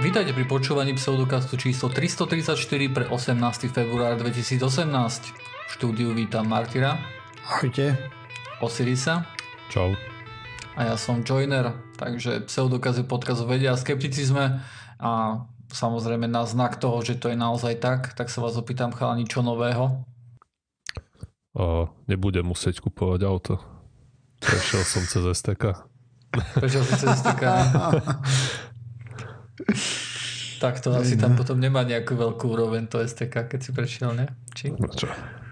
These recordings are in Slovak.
Vítajte pri počúvaní pseudokastu číslo 334 pre 18. február 2018. V štúdiu vítam Martyra. Ahojte. Osirisa. Čau. A ja som Joiner, takže pseudokaz je podkaz o vede a skepticizme a samozrejme na znak toho, že to je naozaj tak, tak sa vás opýtam chalani, čo nového? A nebudem musieť kupovať auto. Prešiel som cez STK. Prešiel si cez STK. tak to asi tam potom nemá nejakú veľkú úroveň to STK, keď si prešiel, ne? Či? No čo?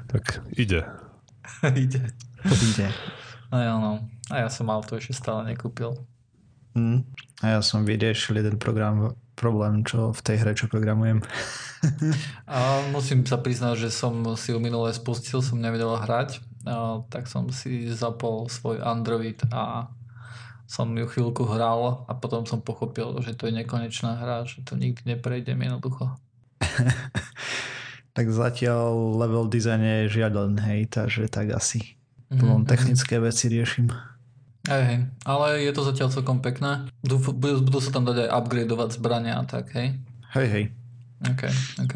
Tak ide. ide. Ide. A ja, no. A ja som auto ešte stále nekúpil. Mm. A ja som vyriešil jeden program, problém, čo v tej hre, čo programujem. a musím sa priznať, že som si ju minule spustil, som nevedel hrať, a tak som si zapol svoj Android a som ju chvíľku hral a potom som pochopil, že to je nekonečná hra, že to nikdy neprejdem jednoducho. tak zatiaľ level design je žiaden, hej, takže tak asi mm-hmm. technické veci riešim. Hej, hej, ale je to zatiaľ celkom pekné. Budú, budú sa tam dať aj upgradeovať zbrania a tak, hej? Hej, hej. OK, OK.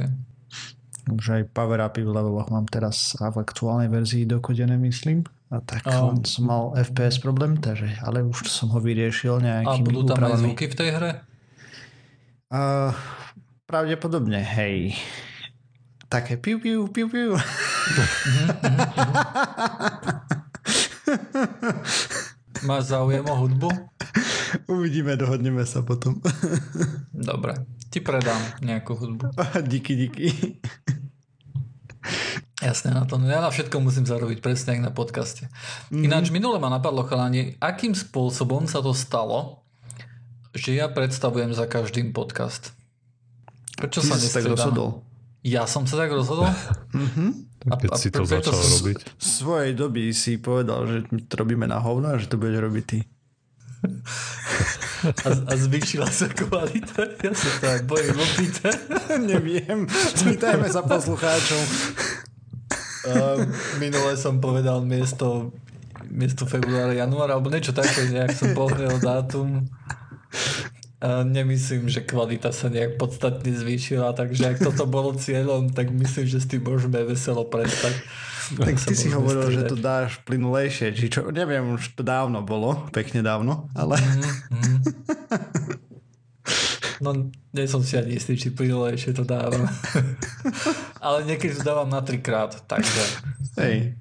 Už aj power upy v leveloch mám teraz v aktuálnej verzii dokodené, myslím. A tak oh. som mal FPS problém, takže, ale už som ho vyriešil nejakými A budú tam úpravami. aj zvuky v tej hre? Uh, pravdepodobne, hej. Také piu, piu, piu, piu. Máš záujem o hudbu? Uvidíme, dohodneme sa potom. Dobre, ti predám nejakú hudbu. díky, díky. Jasne, na to. No ja na všetko musím zarobiť, presne ako na podcaste. Mm-hmm. Ináč minule ma napadlo, chalani, akým spôsobom sa to stalo, že ja predstavujem za každým podcast. Prečo Ty sa tak rozhodol? Ja som sa tak rozhodol? mm-hmm. A, Keď a si to začal som... robiť. V svojej doby si povedal, že to robíme na hovno a že to budeš robiť ty. A, a zvýšila sa kvalita? Ja sa to aj bojím opýtať. Neviem. Spýtajme sa poslucháčov. Uh, minule som povedal miesto, miesto februára, januára, alebo niečo také, nejak som povedal dátum. A nemyslím, že kvalita sa nejak podstatne zvýšila, takže ak toto bolo cieľom, tak myslím, že s tým môžeme veselo prestať. Tak ty si hovoril, stredať. že to dáš plynulejšie, či čo, neviem, už to dávno bolo, pekne dávno, ale... Mm-hmm. No, nie som si ani istý, či plynulejšie to dávam. ale niekedy to dávam na trikrát, takže... Hej.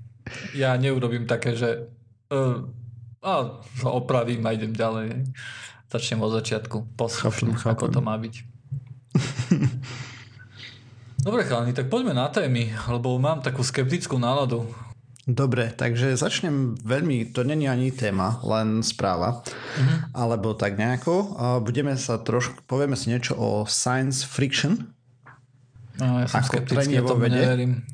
Ja neurobím také, že uh, a opravím a idem ďalej. Začnem od začiatku. Poslušne, ako to má byť. Dobre chalani, tak poďme na témy, lebo mám takú skeptickú náladu. Dobre, takže začnem veľmi, to není ani téma, len správa, uh-huh. alebo tak nejako. Budeme sa trošku, povieme si niečo o science friction. No, ja som ako skeptický, ja to neverím.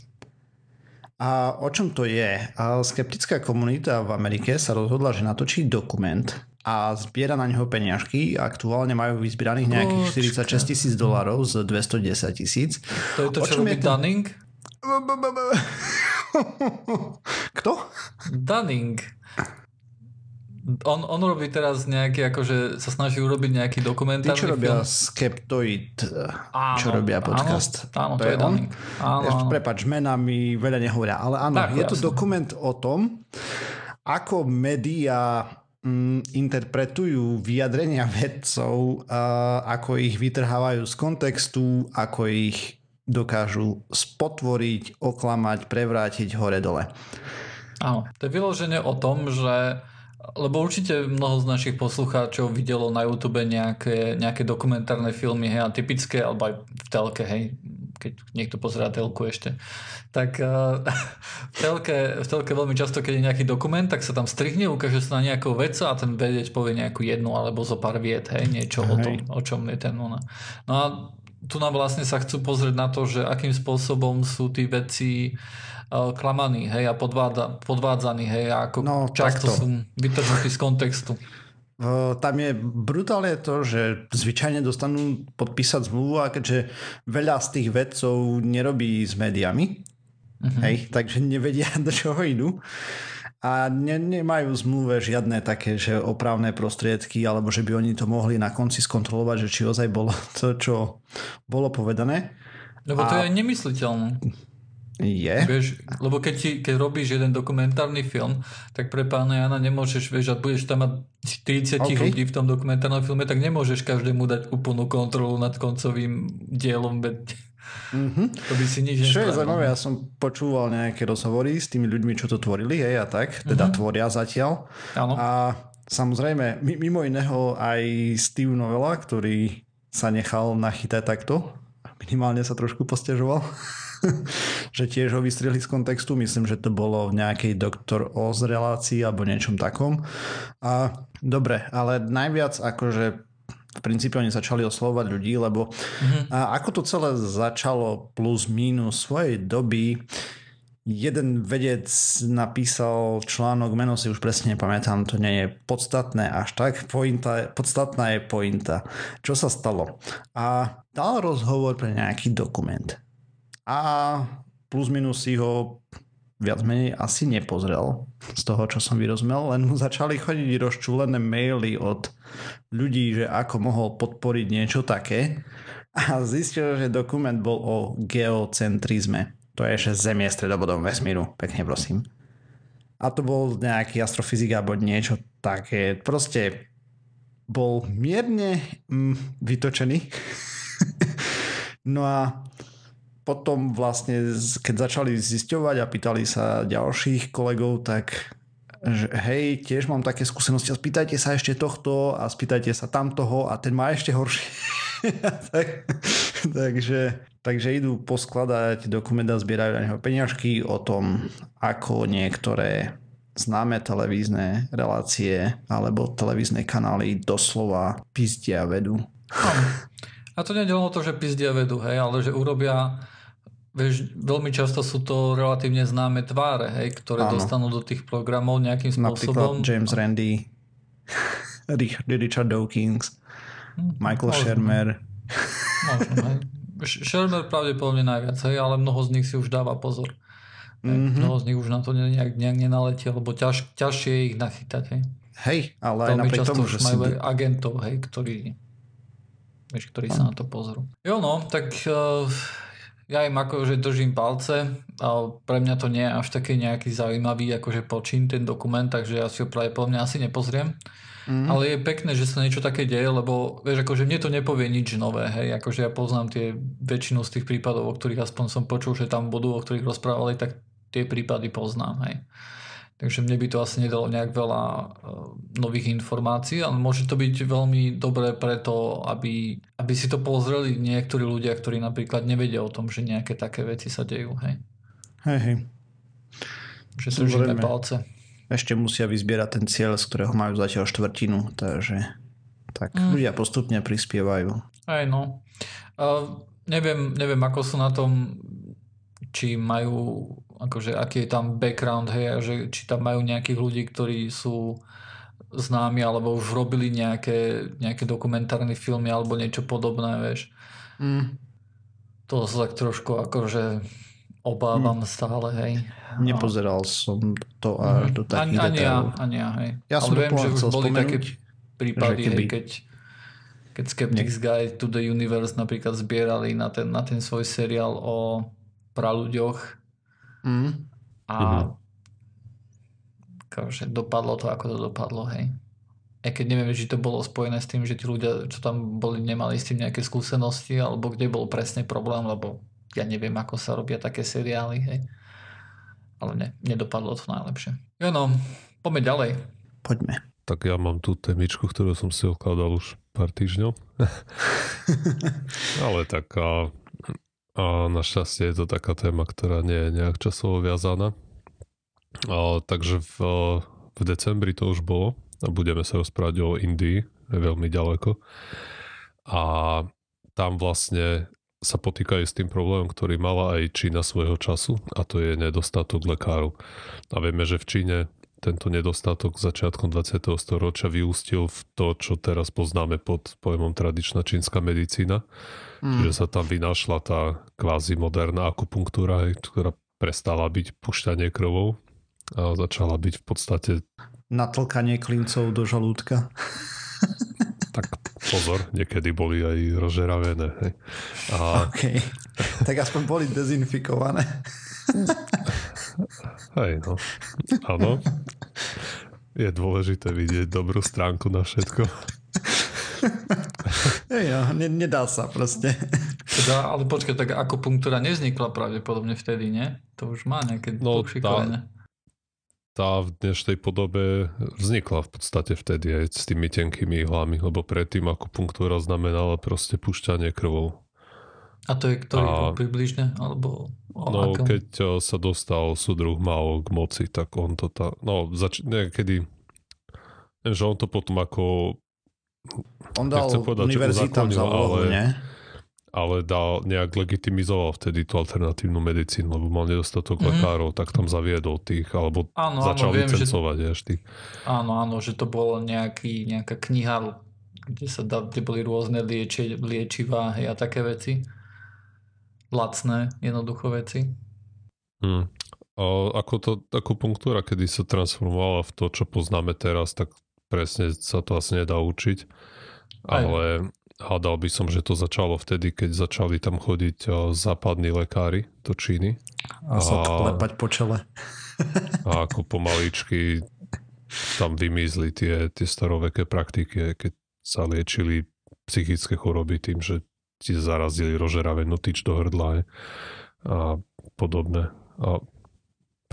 A o čom to je? Skeptická komunita v Amerike sa rozhodla, že natočí dokument a zbiera na neho peniažky. Aktuálne majú vyzbieraných nejakých Počka. 46 tisíc dolarov z 210 tisíc. To je to, čo robí Dunning? Kto? Dunning. On, on robí teraz nejaký, akože sa snaží urobiť nejaký dokumentárny Tí, čo robia film. Skeptoid, áno, čo robia podcast. Áno, áno to, to je, on. Áno, áno. Prepač, mena mi veľa nehovoria, ale áno, tak, je jasne. to dokument o tom, ako médiá mm, interpretujú vyjadrenia vedcov, uh, ako ich vytrhávajú z kontextu, ako ich dokážu spotvoriť, oklamať, prevrátiť hore-dole. Áno, to je vyloženie o tom, že lebo určite mnoho z našich poslucháčov videlo na YouTube nejaké, nejaké dokumentárne filmy, hej, a typické, alebo aj v telke, hej, keď niekto pozerá telku ešte, tak uh, v, telke, v telke veľmi často, keď je nejaký dokument, tak sa tam strihne, ukáže sa na nejakú vec a ten vedieť povie nejakú jednu alebo zo pár viet, hej, niečo hej. o tom, o čom je ten ona. No a tu nám vlastne sa chcú pozrieť na to, že akým spôsobom sú tí veci uh, klamaní, hej, a podváda, podvádzaní, hej, a ako no, často takto. sú vytrhnutí z kontextu. Uh, tam je brutálne to, že zvyčajne dostanú podpísať zmluvu a keďže veľa z tých vedcov nerobí s médiami, uh-huh. hej, takže nevedia do čoho idú. A ne, nemajú v zmluve žiadne také, že opravné prostriedky, alebo že by oni to mohli na konci skontrolovať, že či ozaj bolo to, čo bolo povedané. Lebo to a... je nemysliteľné. Je. Vieš, lebo keď, ti, keď robíš jeden dokumentárny film, tak pre pána Jana nemôžeš, vieš, a budeš tam mať 30 okay. ľudí v tom dokumentárnom filme, tak nemôžeš každému dať úplnú kontrolu nad koncovým dielom. Mm-hmm. To by si nič Čo je zaujímavé, ja som počúval nejaké rozhovory s tými ľuďmi, čo to tvorili, hej, a tak, teda mm-hmm. tvoria zatiaľ. Áno. A samozrejme, mimo iného aj Steve Novella, ktorý sa nechal nachytať takto, minimálne sa trošku postiažoval, že tiež ho vystrihli z kontextu, myslím, že to bolo v nejakej Doktor Oz relácii alebo niečom takom. A dobre, ale najviac akože oni začali oslovať ľudí, lebo mm-hmm. a ako to celé začalo plus minus svojej doby, jeden vedec napísal článok, meno si už presne nepamätám, to nie je podstatné až tak, pointa, podstatná je pointa. Čo sa stalo? A dal rozhovor pre nejaký dokument. A plus minus si ho viac menej asi nepozrel z toho, čo som vyrozumel, len mu začali chodiť rozčúlené maily od ľudí, že ako mohol podporiť niečo také a zistil, že dokument bol o geocentrizme. To je, že Zem stredobodom vesmíru. Pekne prosím. A to bol nejaký astrofyzik alebo niečo také. Proste bol mierne mm, vytočený. no a potom vlastne, keď začali zisťovať a pýtali sa ďalších kolegov, tak že hej, tiež mám také skúsenosti a spýtajte sa ešte tohto a spýtajte sa tamtoho a ten má ešte horšie. tak, takže, takže idú poskladať dokument a zbierajú na neho peňažky o tom, ako niektoré známe televízne relácie alebo televízne kanály doslova pizdia vedu. A to je to, že pizdia vedu, hej, ale že urobia Vieš, veľmi často sú to relatívne známe tváre, hej, ktoré Áno. dostanú do tých programov nejakým spôsobom. Napríklad James Randy, Richard Dawkins, hm, Michael možno. Shermer. Možno, hej. Shermer pravdepodobne najviac, hej, ale mnoho z nich si už dáva pozor. Mm-hmm. Mnoho z nich už na to nejak, nejak nenaletia, lebo ťaž, ťažšie je ich nachytať. Hej, hej ale aj napriek tomu, že majú si... agentov, hej, ktorí, vieš, ktorí sa na to pozrú. Jo no, tak uh, ja im akože držím palce, ale pre mňa to nie je až taký nejaký zaujímavý akože počín ten dokument, takže ja si ho práve po mňa asi nepozriem. Mm. Ale je pekné, že sa niečo také deje, lebo vieš, akože mne to nepovie nič nové, hej, akože ja poznám tie väčšinu z tých prípadov, o ktorých aspoň som počul, že tam budú, o ktorých rozprávali, tak tie prípady poznám, hej. Takže mne by to asi nedalo nejak veľa uh, nových informácií, ale môže to byť veľmi dobré preto, aby, aby si to pozreli niektorí ľudia, ktorí napríklad nevedia o tom, že nejaké také veci sa dejú. Hej, hej. hej. Že držíme palce. Ešte musia vyzbierať ten cieľ, z ktorého majú zatiaľ štvrtinu, takže tak mm. ľudia postupne prispievajú. Aj no. Uh, neviem, neviem, ako sú na tom, či majú akože aký je tam background, hej, a že či tam majú nejakých ľudí, ktorí sú známi alebo už robili nejaké, nejaké dokumentárne filmy alebo niečo podobné, vieš. Mm. To sa tak trošku akože obávam mm. stále, hej. Nepozeral som to až mm. do takých ani, detailov. Ani ja, ani ja, hej. Ja Ale som viem, že už boli také prípady, keby... hej, keď, keď Skeptics Guide to the Universe napríklad zbierali na ten, na ten svoj seriál o praľuďoch Mm. A mm-hmm. akože dopadlo to, ako to dopadlo, hej. Aj keď neviem, či to bolo spojené s tým, že tí ľudia, čo tam boli, nemali s tým nejaké skúsenosti, alebo kde bol presne problém, lebo ja neviem, ako sa robia také seriály, hej. Ale ne, nedopadlo to najlepšie. Jo no, poďme ďalej. Poďme. Tak ja mám tú témičku, ktorú som si okladal už pár týždňov. Ale tak a našťastie je to taká téma, ktorá nie je nejak časovo viazaná. A, takže v, v decembri to už bolo a budeme sa rozprávať o Indii, je veľmi ďaleko. A tam vlastne sa potýkajú s tým problémom, ktorý mala aj Čína svojho času a to je nedostatok lekárov. A vieme, že v Číne tento nedostatok začiatkom 20. storočia vyústil v to, čo teraz poznáme pod pojmom tradičná čínska medicína. Mm. Čiže sa tam vynašla tá kvázi moderná akupunktúra, ktorá prestala byť pušťanie krvou a začala byť v podstate... Natlkanie klincov do žalúdka. tak pozor, niekedy boli aj rozžeravené. Hej. A... OK. Tak aspoň boli dezinfikované. Hej, no. Áno. Je dôležité vidieť dobrú stránku na všetko. Hej, no, ne, nedá sa proste. Teda, ale počkaj, tak akupunktúra neznikla pravdepodobne vtedy, nie? To už má nejaké no, tá, tá v dnešnej podobe vznikla v podstate vtedy aj s tými tenkými ihlami, lebo predtým akupunktúra znamenala proste pušťanie krvou. A to je ktorý a, približne? Alebo no, akom? keď sa dostal súdruh Mao k moci, tak on to tá, no, zač- niekedy že on to potom ako on dal povedať, univerzitám za ale, nie? ale dal, nejak legitimizoval vtedy tú alternatívnu medicínu, lebo mal nedostatok mm-hmm. lekárov, tak tam zaviedol tých, alebo áno, začal áno, viem, licencovať že, až tých. Áno, áno, že to bolo nejaký, nejaká kniha, kde, sa da, kde boli rôzne lieči, liečivá a také veci. Lacné, jednoducho veci. Hmm. A ako to, ako punktúra, kedy sa transformovala v to, čo poznáme teraz, tak presne sa to asi nedá učiť. Ale Hádal by som, že to začalo vtedy, keď začali tam chodiť západní lekári do Číny. A, a sa klepať po čele. a ako pomaličky tam vymizli tie, tie staroveké praktiky, keď sa liečili psychické choroby tým, že ti zarazili rožeravé notič do hrdla a podobné. A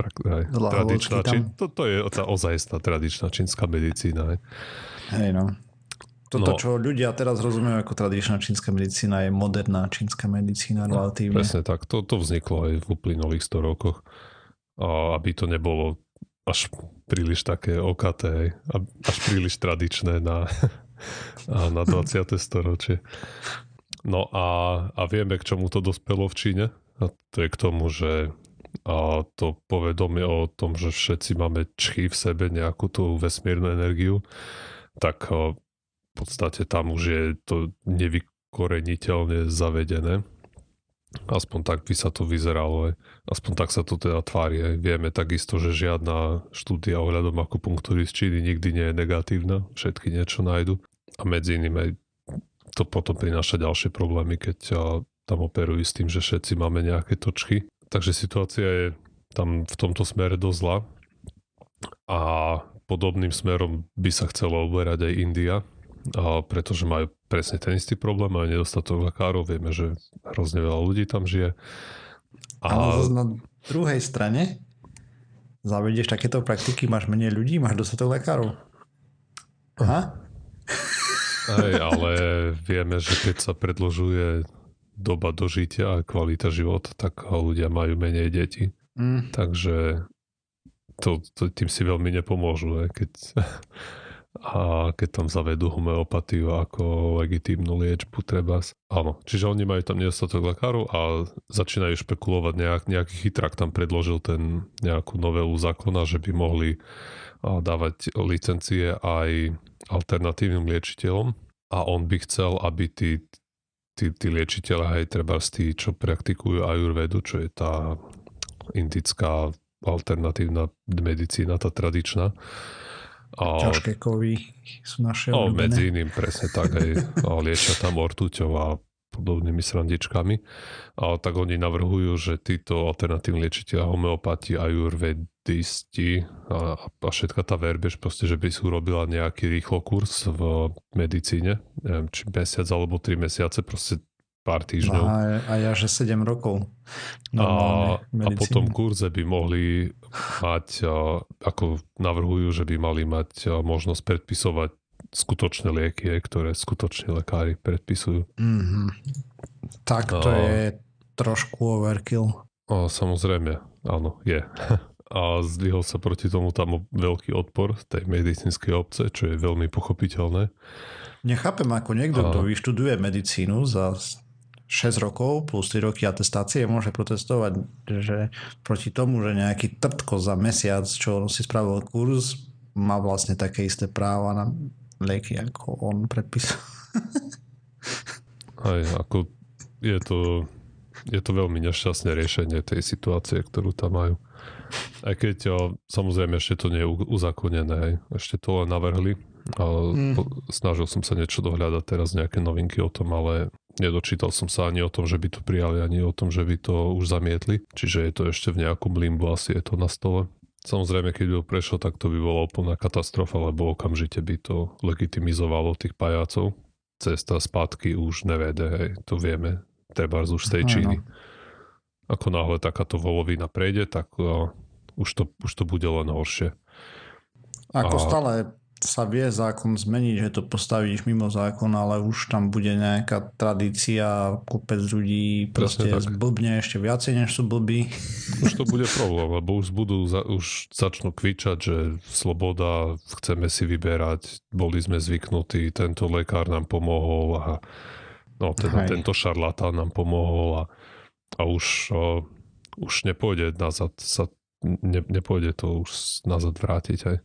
aj, tradičná, čín, to, to je ozajstná tradičná čínska medicína. Hej no. Toto, no, čo ľudia teraz rozumejú ako tradičná čínska medicína, je moderná čínska medicína no, relatívne. Presne tak. To, to vzniklo aj v uplynulých 100 rokoch. A aby to nebolo až príliš také okaté, až príliš tradičné na, na 20. storočie. No a, a vieme, k čomu to dospelo v Číne. A to je k tomu, že a to povedomie o tom, že všetci máme čchy v sebe, nejakú tú vesmírnu energiu, tak v podstate tam už je to nevykoreniteľne zavedené. Aspoň tak by sa to vyzeralo. Aspoň tak sa to teda tvári. Vieme takisto, že žiadna štúdia ohľadom akupunktúry z Číny nikdy nie je negatívna. Všetky niečo nájdu. A medzi iným aj to potom prináša ďalšie problémy, keď tam operujú s tým, že všetci máme nejaké točky. Takže situácia je tam v tomto smere dosť zlá. A podobným smerom by sa chcela uberať aj India, a pretože majú presne ten istý problém, majú nedostatok lekárov, vieme, že hrozne veľa ľudí tam žije. A... Ale na druhej strane zavedieš takéto praktiky, máš menej ľudí, máš dostatok lekárov. Aha. Hej, ale vieme, že keď sa predložuje doba dožitia a kvalita života, tak ľudia majú menej detí. Mm. Takže to, to, tým si veľmi nepomôžu, keď a keď tam zavedú homeopatiu ako legitímnu liečbu treba. Áno, čiže oni majú tam nedostatok lekárov a začínajú špekulovať, nejak, nejaký chytrak tam predložil ten nejakú novelu zákona, že by mohli dávať licencie aj alternatívnym liečiteľom a on by chcel, aby tí, tí, tí liečiteľe, aj treba tí, čo praktikujú ajurvedu, čo je tá indická alternatívna medicína, tá tradičná, a, ťažké kovy sú naše o, Medzi iným presne tak aj liečia tam ortuťou a podobnými srandičkami. A tak oni navrhujú, že títo alternatívni liečiteľa homeopati, ajurvedisti a, a všetka tá verbež, proste, že by si urobila nejaký rýchlo kurz v medicíne, neviem, či mesiac alebo tri mesiace, proste pár týždňov. A, a ja, že 7 rokov. A, a potom kurze by mohli mať, ako navrhujú, že by mali mať možnosť predpisovať skutočné lieky, ktoré skutoční lekári predpisujú. Mm-hmm. Tak to a, je trošku overkill. A, samozrejme, áno, je. A zdvihol sa proti tomu tam veľký odpor tej medicínskej obce, čo je veľmi pochopiteľné. Nechápem, ako niekto, kto vyštuduje medicínu za 6 rokov plus 3 roky atestácie môže protestovať že proti tomu, že nejaký trtko za mesiac, čo si spravil kurz, má vlastne také isté práva na lieky, ako on predpísal. Aj, ako je to, je to veľmi nešťastné riešenie tej situácie, ktorú tam majú. Aj keď samozrejme ešte to nie je uzakonené, ešte to len navrhli. A mm. snažil som sa niečo dohľadať teraz nejaké novinky o tom, ale nedočítal som sa ani o tom, že by to prijali, ani o tom, že by to už zamietli. Čiže je to ešte v nejakom limbu, asi je to na stole. Samozrejme, keď by prešlo, tak to by bola úplná katastrofa, lebo okamžite by to legitimizovalo tých pajácov. Cesta spátky už nevede, hej, to vieme, treba už z tej Číny. Ako náhle takáto volovina prejde, tak uh, už, to, už to bude len horšie. Ako a... stále sa vie zákon zmeniť, že to postavíš mimo zákon, ale už tam bude nejaká tradícia, kopec ľudí proste zblbne ešte viacej, než sú blbí. Už to bude problém, lebo už budú, už začnú kvičať, že sloboda, chceme si vyberať, boli sme zvyknutí, tento lekár nám pomohol a no, teda tento šarlatán nám pomohol a, a už, o, už nepôjde nazad, sa, ne, nepôjde to už nazad vrátiť. Aj.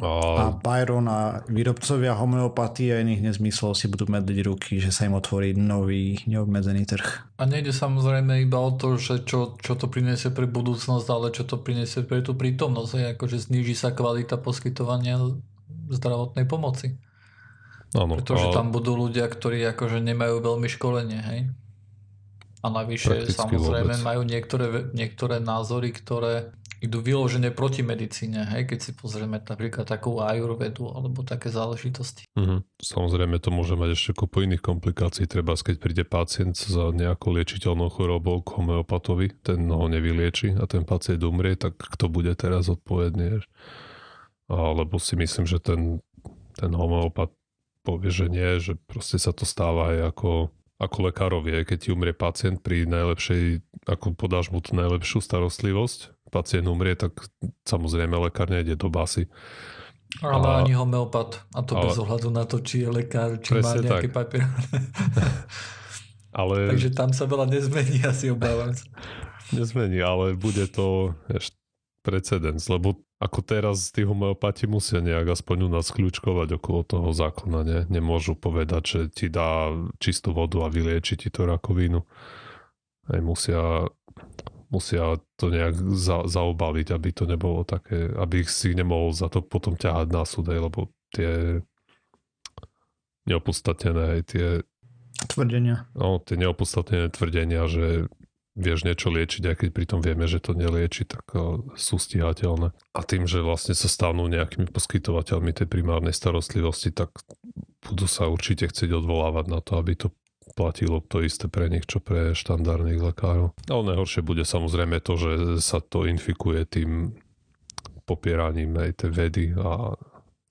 A... a Byron a výrobcovia homeopatie a iných nezmyslov si budú medliť ruky, že sa im otvorí nový neobmedzený trh. A nejde samozrejme iba o to, že čo, čo to priniesie pre budúcnosť, ale čo to priniesie pre tú prítomnosť. Je akože zníži sa kvalita poskytovania zdravotnej pomoci. Áno, Pretože a... tam budú ľudia, ktorí akože nemajú veľmi školenie, hej? A navyše samozrejme vôbec. majú niektoré, niektoré názory, ktoré idú vyložené proti medicíne, hej, keď si pozrieme napríklad takú ajurvedu alebo také záležitosti. Mm-hmm. Samozrejme to môže mať ešte kopu iných komplikácií, treba keď príde pacient za nejakou liečiteľnou chorobou k homeopatovi, ten ho nevylieči a ten pacient umrie, tak kto bude teraz odpovedný? Alebo si myslím, že ten, ten homeopat povie, že nie, že proste sa to stáva aj ako ako lekárovi, keď ti umrie pacient pri najlepšej, ako podáš mu tú najlepšiu starostlivosť, pacient umrie, tak samozrejme lekár nejde do basy. Ale a, ani homeopat. A to ale, bez ohľadu na to, či je lekár, či má nejaký tak. papier. ale, Takže tam sa veľa nezmení, asi obávam sa. Nezmení, ale bude to ešte precedens, lebo ako teraz tí homeopati musia nejak aspoň u nás kľúčkovať okolo toho zákona, ne? Nemôžu povedať, že ti dá čistú vodu a vylieči ti to rakovinu. Aj musia musia to nejak za, zaobaliť, aby to nebolo také, aby ich si nemohol za to potom ťahať na súde, lebo tie neopodstatnené tie tvrdenia. No, tie neopodstatnené tvrdenia, že vieš niečo liečiť, aj keď pritom vieme, že to nelieči, tak sú stíhateľné. A tým, že vlastne sa stanú nejakými poskytovateľmi tej primárnej starostlivosti, tak budú sa určite chcieť odvolávať na to, aby to platilo to isté pre nich, čo pre štandardných lekárov. Ale najhoršie bude samozrejme to, že sa to infikuje tým popieraním aj tej vedy a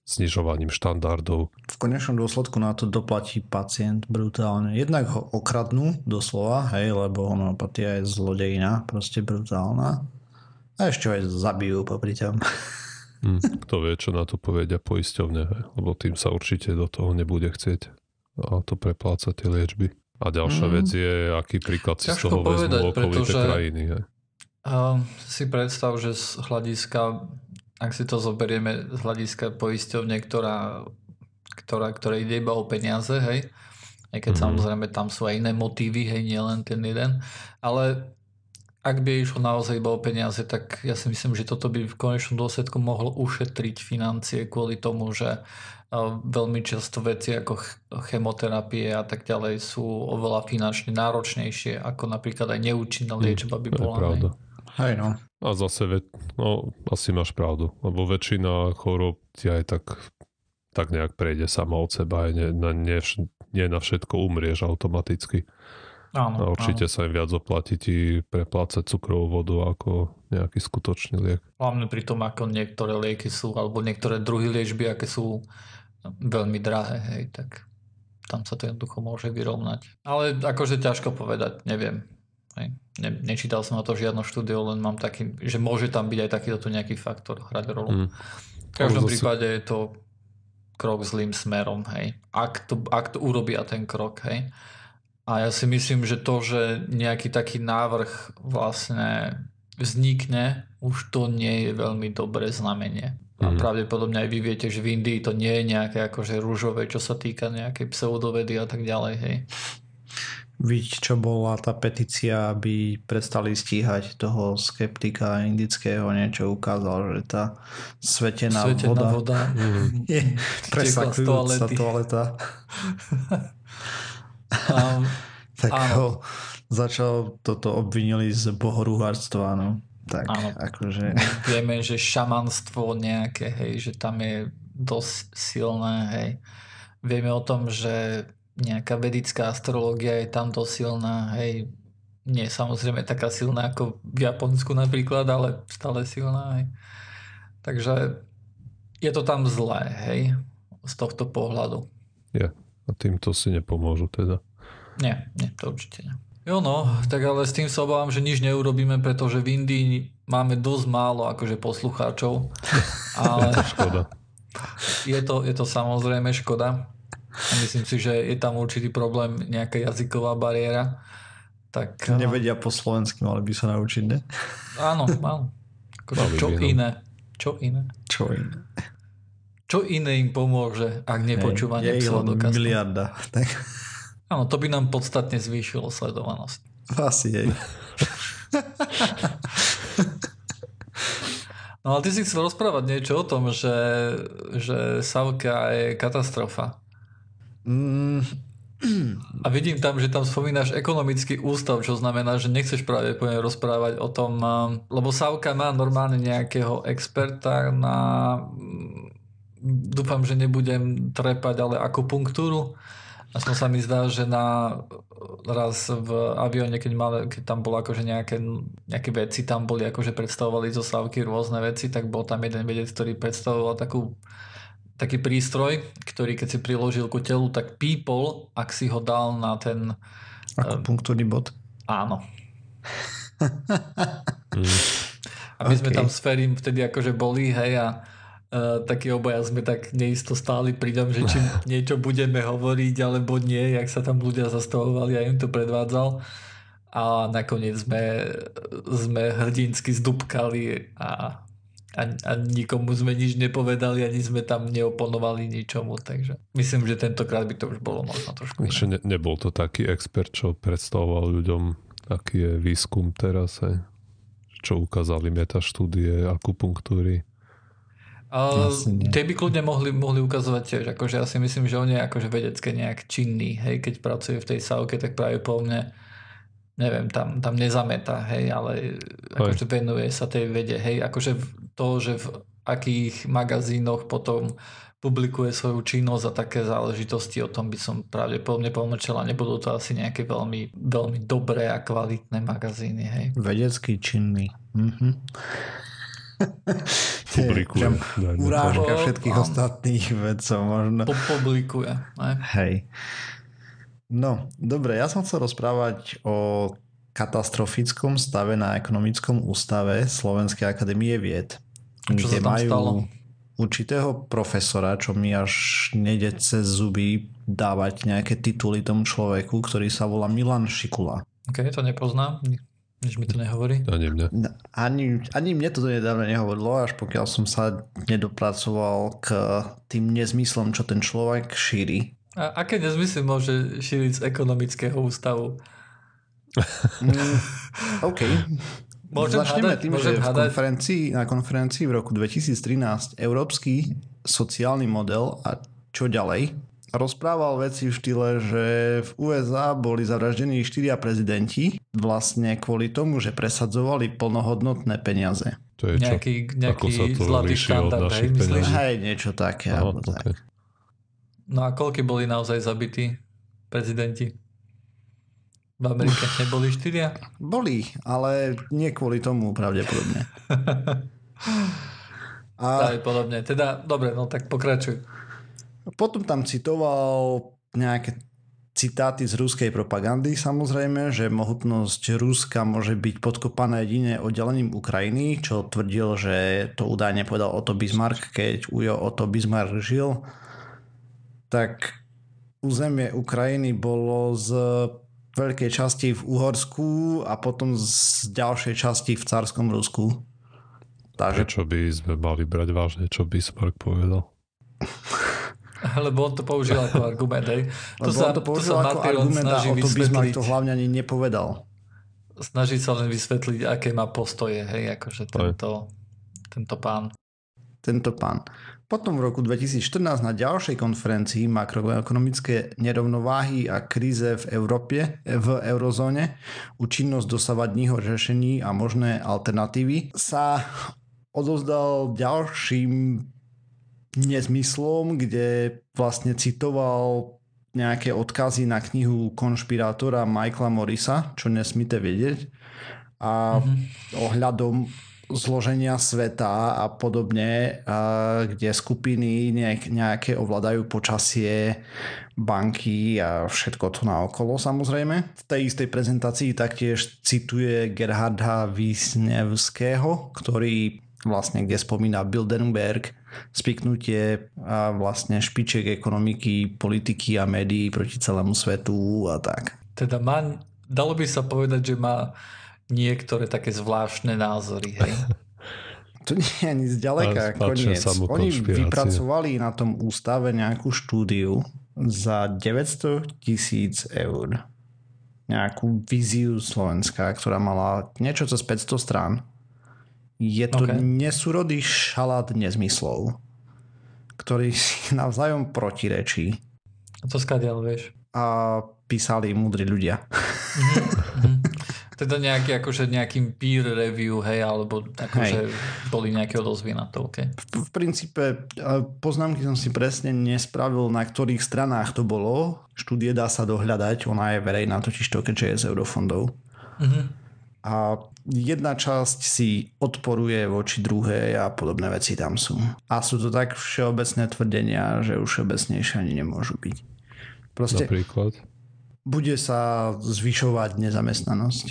znižovaním štandardov. V konečnom dôsledku na to doplatí pacient brutálne. Jednak ho okradnú doslova, hej, lebo homeopatia je zlodejina, proste brutálna. A ešte ho aj zabijú popri tom. Hmm, kto vie, čo na to povedia poisťovne, lebo tým sa určite do toho nebude chcieť to prepláca tie liečby. A ďalšia mm. vec je, aký príklad si z toho povedať, vezmú okolité krajiny. Hej. Uh, si predstav, že z hľadiska, ak si to zoberieme z hľadiska poisťovne, ktorá, ktorá, ktorá ide iba o peniaze, hej, aj keď mm. samozrejme tam sú aj iné motívy, hej, nielen ten jeden, ale ak by išlo naozaj iba o peniaze, tak ja si myslím, že toto by v konečnom dôsledku mohlo ušetriť financie kvôli tomu, že veľmi často veci ako chemoterapie a tak ďalej sú oveľa finančne náročnejšie ako napríklad aj neúčinná hm, liečba by bola. pravda. Hej no. A zase, no asi máš pravdu, lebo väčšina chorób ti aj tak tak nejak prejde sama od seba, aj nie, na, nie, nie na všetko umrieš automaticky. Áno, a určite áno. sa im viac oplatí ti preplácať cukrovú vodu ako nejaký skutočný liek. Hlavne pri tom, ako niektoré lieky sú, alebo niektoré druhy liečby, aké sú veľmi drahé, hej, tak tam sa to jednoducho môže vyrovnať. Ale akože ťažko povedať, neviem. Hej. Ne, nečítal som na to žiadno štúdio, len mám taký, že môže tam byť aj takýto nejaký faktor hrať rolu. Mm. V každom zase... prípade je to krok zlým smerom, hej. Ak to, ak to urobia ten krok, hej. A ja si myslím, že to, že nejaký taký návrh vlastne vznikne, už to nie je veľmi dobré znamenie. A mm. pravdepodobne aj vy viete, že v Indii to nie je nejaké akože rúžové, čo sa týka nejakej pseudovedy a tak ďalej, hej. Vidíť, čo bola tá petícia, aby prestali stíhať toho skeptika indického, niečo ukázal, že tá svetená, svetená voda, voda. je presakujúca toaleta. um, tak ho začal, toto obvinili z bohorúharstva, no. Tak, áno. akože... Vieme, že šamanstvo nejaké, hej, že tam je dosť silné, hej. Vieme o tom, že nejaká vedická astrológia je tam dosť silná, hej. Nie samozrejme taká silná ako v Japonsku napríklad, ale stále silná, hej. Takže je to tam zlé, hej, z tohto pohľadu. Je. A týmto si nepomôžu teda. Nie, nie, to určite nie. Jo no, tak ale s tým sa obávam, že nič neurobíme, pretože v Indii máme dosť málo akože poslucháčov. Ale škoda. Je to, je to samozrejme škoda. A myslím si, že je tam určitý problém, nejaká jazyková bariéra. Tak, Nevedia po slovensky, mali by sa naučiť, ne? Áno, áno. Akože čo by, iné? Čo iné? Čo iné? Čo iné im pomôže, ak nepočúvanie hey, Je miliarda. Tak. Áno, to by nám podstatne zvýšilo sledovanosť. Asi jej. No ale ty si chcel rozprávať niečo o tom, že, že Savka je katastrofa. Mm. A vidím tam, že tam spomínaš ekonomický ústav, čo znamená, že nechceš práve rozprávať o tom, lebo Savka má normálne nejakého experta na dúfam, že nebudem trepať, ale akupunktúru Aspoň sa mi zdá, že na raz v avióne, keď, mal, keď tam bolo akože nejaké, nejaké veci, tam boli akože predstavovali zo Slavky rôzne veci, tak bol tam jeden vedec, ktorý predstavoval takú, taký prístroj, ktorý keď si priložil ku telu, tak pípol, ak si ho dal na ten... Akupunktúrny bod? Áno. a my okay. sme tam s Ferim vtedy akože boli, hej, a Uh, takí obaja sme tak neisto stáli pri tom, že či niečo budeme hovoriť alebo nie, jak sa tam ľudia zastavovali a im to predvádzal. A nakoniec sme, sme hrdinsky zdúbkali a, a, a nikomu sme nič nepovedali, ani sme tam neoponovali ničomu, takže myslím, že tentokrát by to už bolo možno trošku iné. Ne, nebol to taký expert, čo predstavoval ľuďom, aký je výskum teraz, aj, čo ukázali metaštúdie akupunktúry Uh, tie by kľudne mohli, mohli ukazovať tiež, akože ja si myslím, že on je akože vedecké nejak činný, hej, keď pracuje v tej sávke, tak práve po mne neviem, tam, tam nezameta, hej, ale akože venuje sa tej vede, hej, akože to, že v akých magazínoch potom publikuje svoju činnosť a také záležitosti, o tom by som pravdepodobne pomlčel a nebudú to asi nejaké veľmi, veľmi dobré a kvalitné magazíny, hej. Vedecký činný. Mhm. Publikuje. Urážka všetkých ostatných vedcov možno. Publikuje. Hej. No, dobre, ja som chcel rozprávať o katastrofickom stave na ekonomickom ústave Slovenskej akadémie vied. Čo kde majú stalo? určitého profesora, čo mi až nejde cez zuby dávať nejaké tituly tomu človeku, ktorý sa volá Milan Šikula. Ok, to nepoznám. Nič mi to nehovorí? Ani mne. No, ani, ani mne to nedávno nehovorilo, až pokiaľ som sa nedopracoval k tým nezmyslom, čo ten človek šíri. A aké nezmysly môže šíriť z ekonomického ústavu? Mm, OK. Môžem Začneme hádať, tým, môžem že v konferencii, na konferencii v roku 2013 Európsky sociálny model a čo ďalej rozprával veci v štýle, že v USA boli zavraždení štyria prezidenti vlastne kvôli tomu, že presadzovali plnohodnotné peniaze. To je čo? Nejaký, nejaký zlatý štandard, hej? Hej, niečo také. Aha, okay. tak. No a koľky boli naozaj zabití prezidenti? V Amerike neboli štyria? Boli, ale nie kvôli tomu pravdepodobne. a... podobne. Teda, dobre, no tak pokračuj. Potom tam citoval nejaké citáty z ruskej propagandy samozrejme, že mohutnosť Ruska môže byť podkopaná jedine oddelením Ukrajiny, čo tvrdil, že to údajne povedal Otto Bismarck, keď Ujo Otto Bismarck žil. Tak územie Ukrajiny bolo z veľkej časti v Uhorsku a potom z ďalšej časti v carskom Rusku. Takže... Prečo by sme mali brať vážne, čo Bismarck povedal? Lebo on to použil ako argument, hej. To Lebo sa, on to použil to sa ako argument a o to Bismarck to hlavne ani nepovedal. Snaží sa len vysvetliť, aké má postoje, hej, akože tento, tento pán. Tento pán. Potom v roku 2014 na ďalšej konferencii makroekonomické nerovnováhy a kríze v Európe, v eurozóne, účinnosť dosavadního řešení a možné alternatívy sa odovzdal ďalším nezmyslom, kde vlastne citoval nejaké odkazy na knihu konšpirátora Michaela Morrisa, čo nesmíte vedieť. A mm-hmm. ohľadom zloženia sveta a podobne, kde skupiny nejaké ovládajú počasie, banky a všetko to naokolo samozrejme. V tej istej prezentácii taktiež cituje Gerharda Wisniewského, ktorý vlastne kde spomína Bilderberg, spiknutie a vlastne špiček ekonomiky, politiky a médií proti celému svetu a tak. Teda má, dalo by sa povedať, že má niektoré také zvláštne názory, hej? To nie je ani zďaleka koniec. Oni vypracovali na tom ústave nejakú štúdiu za 900 tisíc eur. Nejakú víziu Slovenska, ktorá mala niečo cez 500 strán. Je to okay. nesúrodý šalát nezmyslov, ktorý si navzájom protirečí. A to skadiaľ, vieš? A písali múdri ľudia. Mm-hmm. Teda nejaký, akože nejakým peer review, hej, alebo akože hej. boli nejaké odozvy na to, okay. v, v princípe poznámky som si presne nespravil, na ktorých stranách to bolo. Štúdie dá sa dohľadať, ona je verejná totiž to, keďže je z eurofondov. Mm-hmm. A jedna časť si odporuje voči druhej a podobné veci tam sú. A sú to tak všeobecné tvrdenia, že už všeobecnejšie ani nemôžu byť. Proste Napríklad? Bude sa zvyšovať nezamestnanosť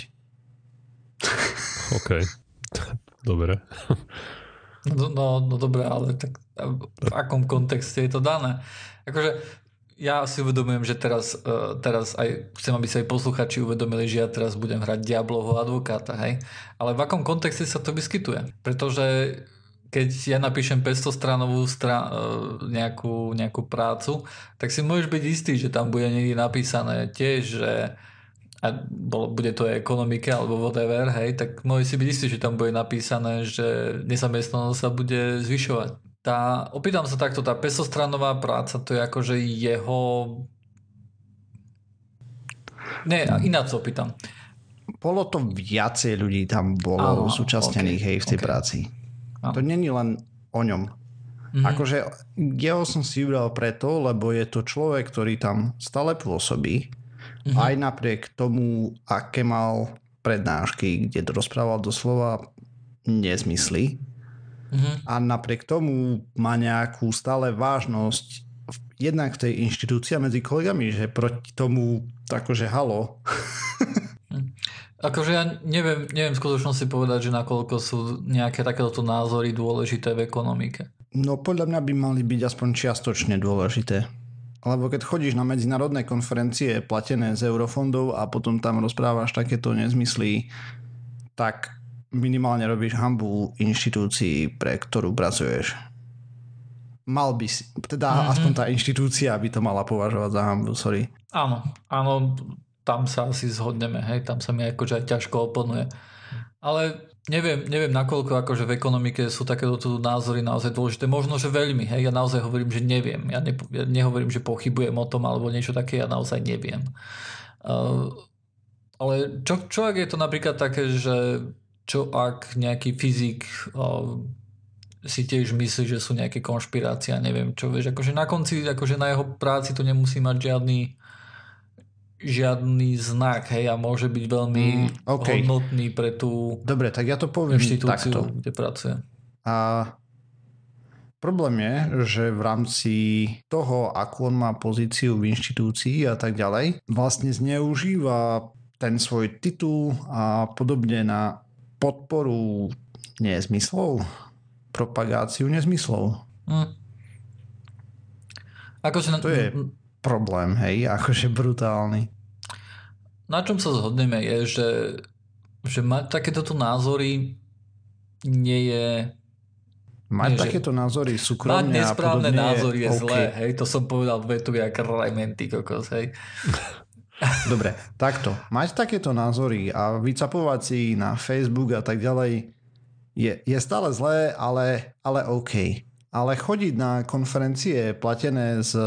OK. Dobre. No, no, no dobre, ale tak v akom kontexte je to dané? Akože ja si uvedomujem, že teraz, uh, teraz aj chcem, aby sa aj posluchači uvedomili, že ja teraz budem hrať diablovho advokáta, hej? Ale v akom kontexte sa to vyskytuje? Pretože keď ja napíšem 500 stranovú stra- e, nejakú, nejakú prácu, tak si môžeš byť istý, že tam bude niekde napísané tiež, že a bude to ekonomika alebo whatever, hej, tak môže si byť istý, že tam bude napísané, že nezamestnanosť sa bude zvyšovať. Tá, opýtam sa takto, tá pesostranová práca, to je akože jeho... Nie, ináč sa opýtam. Bolo to viacej ľudí tam bolo Áno, súčasnených okay, hej, v tej okay. práci. Áno. To není len o ňom. Mm-hmm. Akože jeho som si vybral preto, lebo je to človek, ktorý tam stále pôsobí Mm-hmm. Aj napriek tomu, aké mal prednášky, kde rozprával doslova nezmysly. Mm-hmm. A napriek tomu má nejakú stále vážnosť jednak v tej inštitúcii medzi kolegami, že proti tomu akože halo. Hm. akože ja neviem, neviem v skutočnosti povedať, že nakoľko sú nejaké takéto názory dôležité v ekonomike. No podľa mňa by mali byť aspoň čiastočne dôležité. Lebo keď chodíš na medzinárodné konferencie platené z eurofondov a potom tam rozprávaš takéto nezmysly, tak minimálne robíš hambu inštitúcii, pre ktorú pracuješ. Mal by si, teda mm-hmm. aspoň tá inštitúcia by to mala považovať za hambu, sorry. Áno, áno, tam sa asi zhodneme, hej, tam sa mi akože ťažko oponuje. Ale Neviem, neviem nakoľko akože v ekonomike sú takéto tu názory naozaj dôležité. Možno, že veľmi. Hej, ja naozaj hovorím, že neviem. Ja, ne, ja nehovorím, že pochybujem o tom alebo niečo také, ja naozaj neviem. Uh, ale čo, čo ak je to napríklad také, že čo ak nejaký fyzik uh, si tiež myslí, že sú nejaké konšpirácie a neviem čo, vieš, akože na konci, akože na jeho práci to nemusí mať žiadny žiadny znak, hej, a môže byť veľmi mm, okay. hodnotný pre tú Dobre, tak ja to poviem inštitúciu, takto. kde pracuje. A problém je, že v rámci toho, akú on má pozíciu v inštitúcii a tak ďalej, vlastne zneužíva ten svoj titul a podobne na podporu nezmyslov, propagáciu nezmyslov. Mm. Akože. To je problém, hej, akože brutálny. Na čom sa zhodneme je, že, že mať takéto názory nie je Mať Nie, takéto názory súkromne Mať nesprávne a názory je okay. zlé, hej, to som povedal vetu jak rementy kokos, hej. Dobre, takto. Mať takéto názory a vycapovať si na Facebook a tak ďalej je, je stále zlé, ale, ale OK. Ale chodiť na konferencie platené z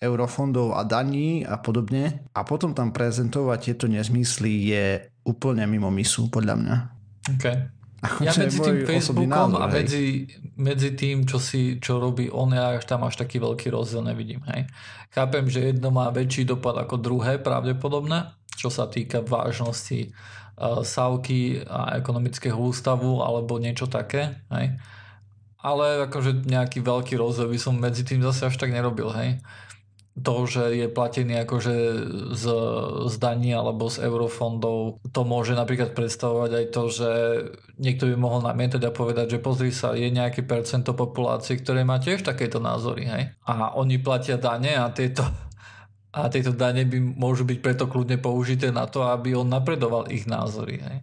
eurofondov a daní a podobne a potom tam prezentovať tieto nezmysly je úplne mimo misu, podľa mňa. Okay. Ja medzi tým Facebookom názor, a medzi, medzi tým, čo, si, čo robí on, ja tam až taký veľký rozdiel nevidím. Hej. Chápem, že jedno má väčší dopad ako druhé pravdepodobne, čo sa týka vážnosti uh, Savky a ekonomického ústavu alebo niečo také. Hej. Ale akože nejaký veľký rozdiel by som medzi tým zase až tak nerobil. Hej to, že je platený akože z, z daní alebo z eurofondov, to môže napríklad predstavovať aj to, že niekto by mohol namietať a povedať, že pozri sa, je nejaké percento populácie, ktoré má tiež takéto názory, hej? A oni platia dane a tieto, a tieto dane by môžu byť preto kľudne použité na to, aby on napredoval ich názory, hej?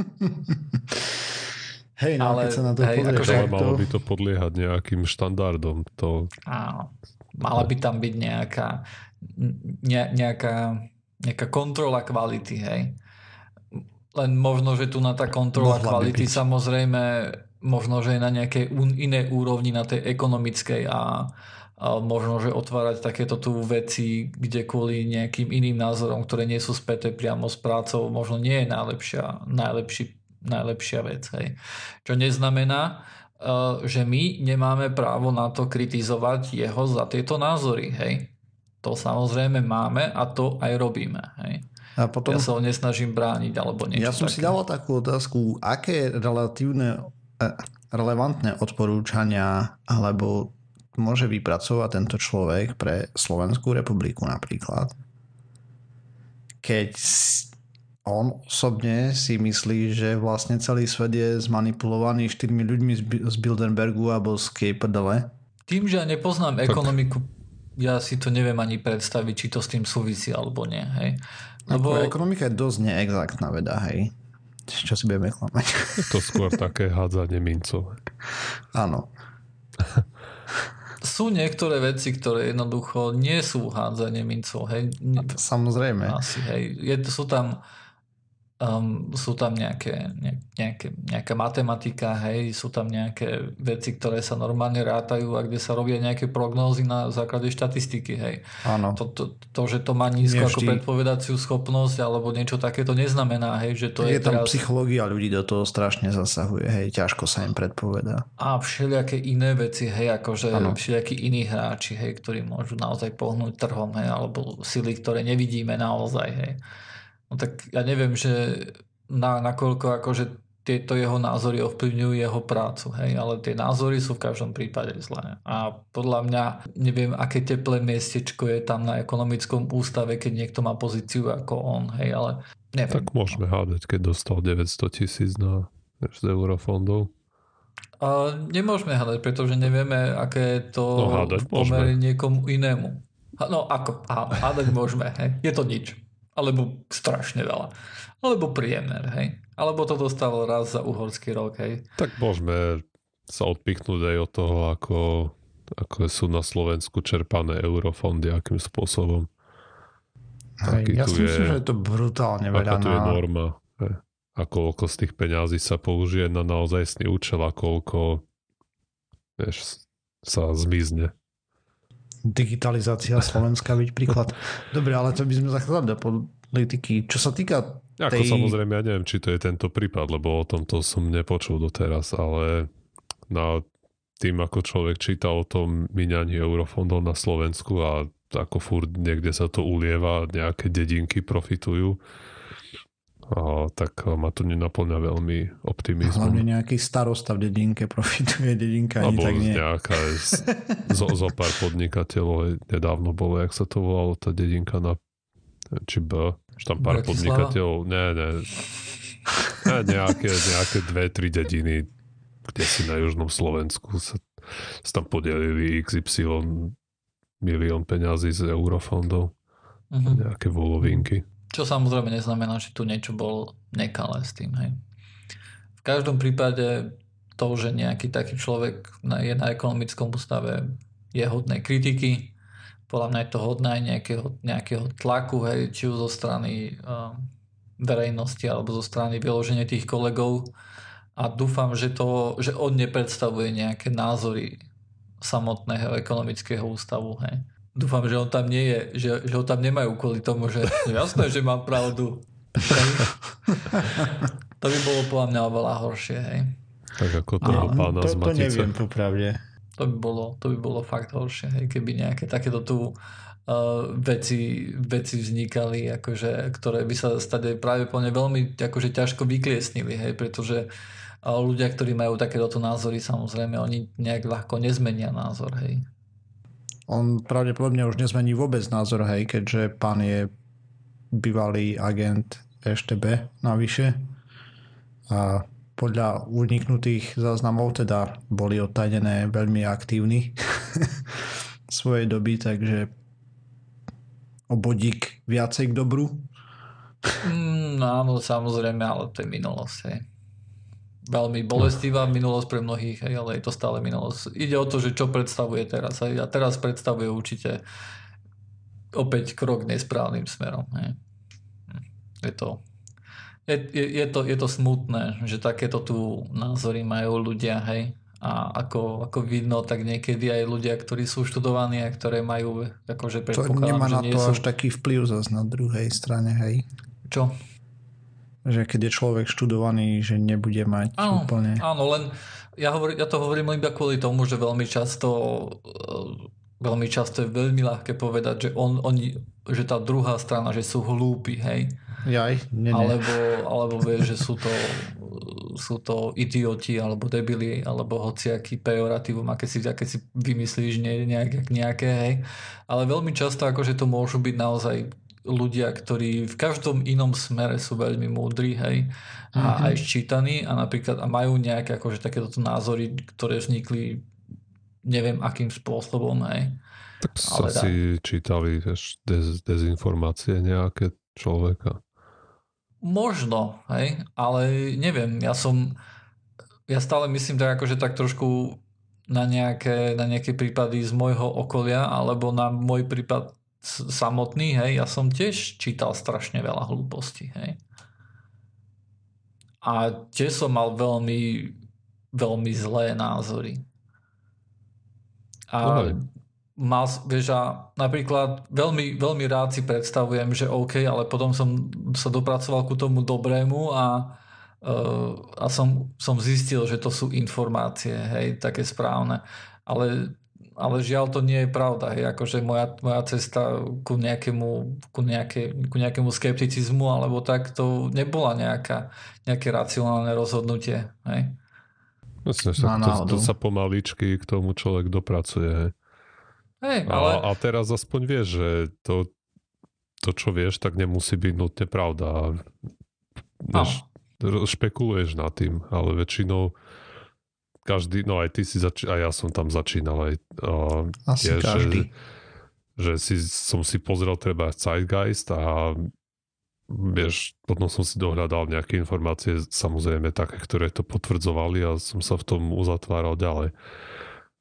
Hej, no, ale, keď sa na to hej, akože, ale malo by to podliehať nejakým štandardom. To... Áno. Mala by tam byť nejaká, ne, nejaká, nejaká kontrola kvality, hej. Len možno, že tu na tá kontrola Mohla kvality samozrejme možno, že je na nejakej inej úrovni, na tej ekonomickej a, a možno, že otvárať takéto tu veci, kde kvôli nejakým iným názorom, ktoré nie sú späté priamo s prácou, možno nie je najlepšia, najlepší najlepšia vec. Hej. Čo neznamená, eh, že my nemáme právo na to kritizovať jeho za tieto názory. Hej. To samozrejme máme a to aj robíme. Hej. A potom, ja sa ho nesnažím brániť alebo niečo Ja som také. si dal takú otázku, aké relatívne, eh, relevantné odporúčania alebo môže vypracovať tento človek pre Slovenskú republiku napríklad, keď on osobne si myslí, že vlastne celý svet je zmanipulovaný štyrmi ľuďmi z Bilderbergu alebo z Kejprdele. Tým, že ja nepoznám tak. ekonomiku, ja si to neviem ani predstaviť, či to s tým súvisí alebo nie. Hej. Lebo... Ako ekonomika je dosť neexaktná veda, hej. Čo si budeme klamať? To skôr také hádzanie mincov. Áno. sú niektoré veci, ktoré jednoducho nie sú hádzanie mincov. Hej. Samozrejme. Asi, hej. Je, sú tam Um, sú tam nejaké, ne, nejaké, nejaká matematika, hej, sú tam nejaké veci, ktoré sa normálne rátajú a kde sa robia nejaké prognózy na základe štatistiky, hej. Áno. To, to, to, že to má nízko ako predpovedaciu schopnosť alebo niečo také, to neznamená, hej, že to je, je tam teraz... psychológia ľudí do toho strašne zasahuje, hej, ťažko sa im predpoveda. A všelijaké iné veci, hej, akože ano. všelijakí iní hráči, hej, ktorí môžu naozaj pohnúť trhom, hej, alebo sily, ktoré nevidíme naozaj, hej. No tak ja neviem, že na, nakoľko akože tieto jeho názory ovplyvňujú jeho prácu, hej, ale tie názory sú v každom prípade zlé. A podľa mňa neviem, aké teplé miestečko je tam na ekonomickom ústave, keď niekto má pozíciu ako on, hej, ale neviem. Tak môžeme hádať, keď dostal 900 tisíc na z eurofondov. A nemôžeme hádať, pretože nevieme, aké je to no, pomery niekomu inému. No ako, hádať môžeme, hej. je to nič alebo strašne veľa. Alebo priemer, hej. Alebo to dostalo raz za uhorský rok, hej. Tak môžeme sa odpichnúť aj od toho, ako, ako sú na Slovensku čerpané eurofondy, akým spôsobom. Hej, ja si myslím, že je to brutálne veľa. Aká tu je norma. Hej. A koľko z tých peňazí sa použije na naozajstný účel a koľko vieš, sa zmizne digitalizácia Slovenska byť príklad. Dobre, ale to by sme zachádzali do politiky. Čo sa týka Ako tej... samozrejme, ja neviem, či to je tento prípad, lebo o tomto som nepočul doteraz, ale na tým, ako človek číta o tom míňaní eurofondov na Slovensku a ako furt niekde sa to ulieva, nejaké dedinky profitujú, tak ma to nenaplňa veľmi optimizmom. Hlavne nejaký starosta v dedinke profituje, dedinka ani tak nie. nejaká zo, zo pár podnikateľov nedávno bolo, jak sa to volalo, tá dedinka na či B, že tam pár Bratislava? podnikateľov, ne, ne, ne nejaké, nejaké dve, tri dediny, kde si na južnom Slovensku sa, sa tam podelili XY milión peňazí z eurofondov. Uh-huh. Nejaké volovinky. Čo samozrejme neznamená, že tu niečo bol nekalé s tým, hej. v každom prípade to, že nejaký taký človek je na ekonomickom ústave, je hodné kritiky. Podľa mňa je to hodné aj nejakého, nejakého tlaku, hej, či už zo strany uh, verejnosti alebo zo strany vyloženia tých kolegov. A dúfam, že, to, že on nepredstavuje nejaké názory samotného ekonomického ústavu. Hej. Dúfam, že on tam nie je, že, že ho tam nemajú kvôli tomu, že no jasné, že mám pravdu. to by bolo podľa mňa oveľa horšie. Hej. Tak ako toho no, pána to, z Matice. To neviem, popravde. To by bolo, to by bolo fakt horšie, hej, keby nejaké takéto tu uh, veci, veci vznikali, akože, ktoré by sa stade práve plne veľmi akože, ťažko vykliesnili, hej, pretože uh, ľudia, ktorí majú takéto názory, samozrejme, oni nejak ľahko nezmenia názor, hej. On pravdepodobne už nezmení vôbec názor, hej, keďže pán je bývalý agent EŠTB navyše a podľa uniknutých záznamov teda boli odtajnené veľmi aktívni svojej doby, takže obodík viacej k dobru. Mm, áno, samozrejme, ale to je minulosť. Veľmi bolestivá minulosť pre mnohých, hej, ale je to stále minulosť. Ide o to, že čo predstavuje teraz. Hej. A teraz predstavuje určite opäť krok nesprávnym smerom. Hej. Je to je, je, je, to, je to smutné, že takéto tu názory majú ľudia, hej. A ako, ako vidno, tak niekedy aj ľudia, ktorí sú študovaní a ktoré majú, akože predpokladám, To nemá na to sú... až taký vplyv zase na druhej strane, hej. Čo? Že keď je človek študovaný, že nebude mať áno, úplne... Áno, len ja, hovor, ja to hovorím iba kvôli tomu, že veľmi často veľmi často je veľmi ľahké povedať, že, on, oni, že tá druhá strana, že sú hlúpi, hej. Jaj, nie, nie. Alebo, alebo vie, že sú to, sú to idioti, alebo debili, alebo hociaký pejoratívum, aké si, aké si vymyslíš nie, nejak, nejaké, hej. Ale veľmi často akože to môžu byť naozaj ľudia, ktorí v každom inom smere sú veľmi múdri, hej, a mm-hmm. aj ščítaní a napríklad a majú nejaké akože takéto názory, ktoré vznikli neviem akým spôsobom, hej. Tak sa Ale si dá... čítali vieš, dez, dezinformácie nejaké človeka. Možno, hej, ale neviem, ja som, ja stále myslím tak akože tak trošku na nejaké, na nejaké prípady z môjho okolia, alebo na môj prípad samotný, hej, ja som tiež čítal strašne veľa hlúpostí, hej. A tiež som mal veľmi, veľmi zlé názory. A mal, vieš, a napríklad veľmi, veľmi rád si predstavujem, že OK, ale potom som sa dopracoval ku tomu dobrému a, uh, a som, som zistil, že to sú informácie, hej, také správne. Ale, ale žiaľ to nie je pravda, hej, akože moja, moja cesta ku nejakému, ku, nejaké, ku nejakému skepticizmu alebo tak, to nebola nejaká, nejaké racionálne rozhodnutie, hej. Myslím, že to, to sa pomaličky k tomu človek dopracuje. Hej. Hej, ale... a, a teraz aspoň vieš, že to, to, čo vieš, tak nemusí byť nutne pravda. Vieš, špekuluješ nad tým, ale väčšinou každý, no aj ty si začínal, a ja som tam začínal aj uh, Asi je, každý. Že, že si, som si pozrel treba Zeitgeist a vieš, potom som si dohľadal nejaké informácie, samozrejme také, ktoré to potvrdzovali a som sa v tom uzatváral ďalej